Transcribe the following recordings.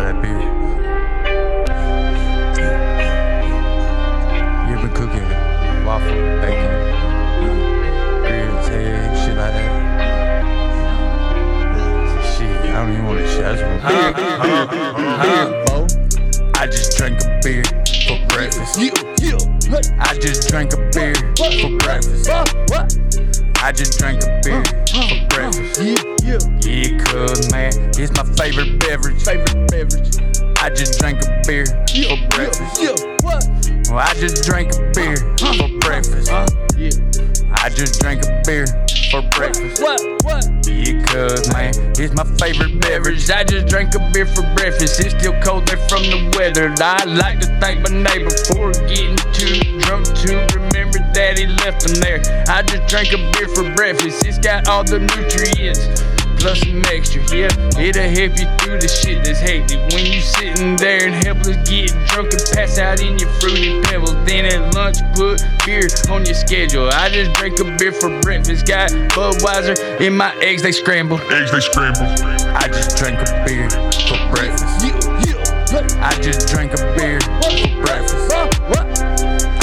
gotta be. You've been cooking waffle, bacon, grilled tea, shit like that. Shit, I don't even want to shit. I just want to. I just drank a beer for breakfast. I just drank a beer for breakfast. I just drank a beer for breakfast. Yeah, cuz, man, it's my favorite beverage. I just drank a beer Yeah, for breakfast. Yeah, yeah, what? Well, I just drank a beer for breakfast. Uh, yeah, I just drank a beer for breakfast. what? What? Cuz man, it's my favorite beverage. I just drank a beer for breakfast. It's still cold there from the weather. I like to thank my neighbor for getting too drunk to remember that he left them there. I just drank a beer for breakfast. It's got all the nutrients. Plus some extra, yeah. It'll help you through the shit that's hectic. When you sitting there and helpless, getting drunk and pass out in your fruity pebbles. Then at lunch, put beer on your schedule. I just drink a beer for breakfast. Got Budweiser in my eggs, they scrambled. Eggs they scramble. I just drank a beer for breakfast. Yeah, yeah, hey, I just drank a beer for breakfast. what?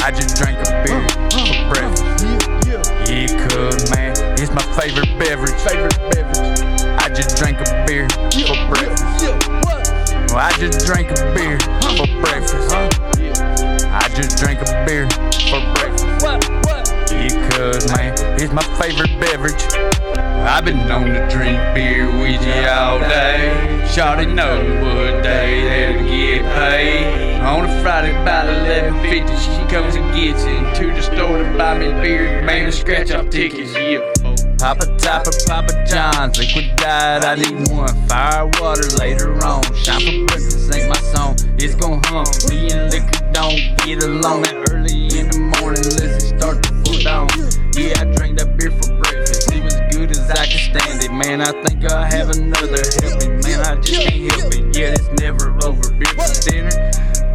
I just drank a beer for breakfast. Yeah, yeah, Yeah, cuz man, it's my favorite beverage. favorite beverage. Just drank a beer for breakfast. Yeah, I just drank a beer for breakfast. what? What? Cuz man, it's my favorite beverage. I've been known to drink beer with you all day. Shawty know what day they'll get paid. On a Friday about 11.50, she comes and gets into the store to buy me beer, man, scratch off tickets, yeah. Papa Topper, Papa John's, liquid diet, I need one. Fire water later on. Shine for breakfast ain't my song. It's gon' hum. Me and liquor don't get along that early in the morning. Let's start to foot down. Yeah, I drank that beer for breakfast. It was good as I could stand it. Man, I think I'll have another helping. Man, I just can't help it. Yeah, it's never over. Beer for dinner,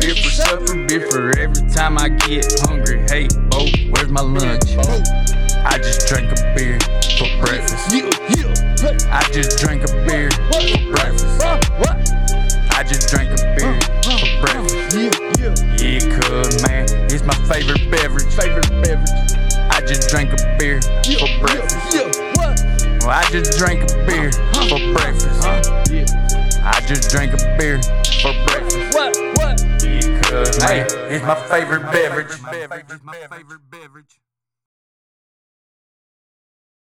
beer for supper, beer for every time I get hungry. Hey, Bo, where's my lunch? I just drank a beer for breakfast. Yeah, yeah, I just drank a beer for breakfast. What? I just drank a beer for breakfast. Yeah, yeah, Yeah, cuz man, it's my favorite beverage. favorite beverage. I just drank a beer for breakfast. Yeah, what? Well, I just drank a beer for breakfast. Yeah, I just drank a beer for breakfast. what? What? Yeah, cuz man, it's my favorite beverage. It's my favorite beverage.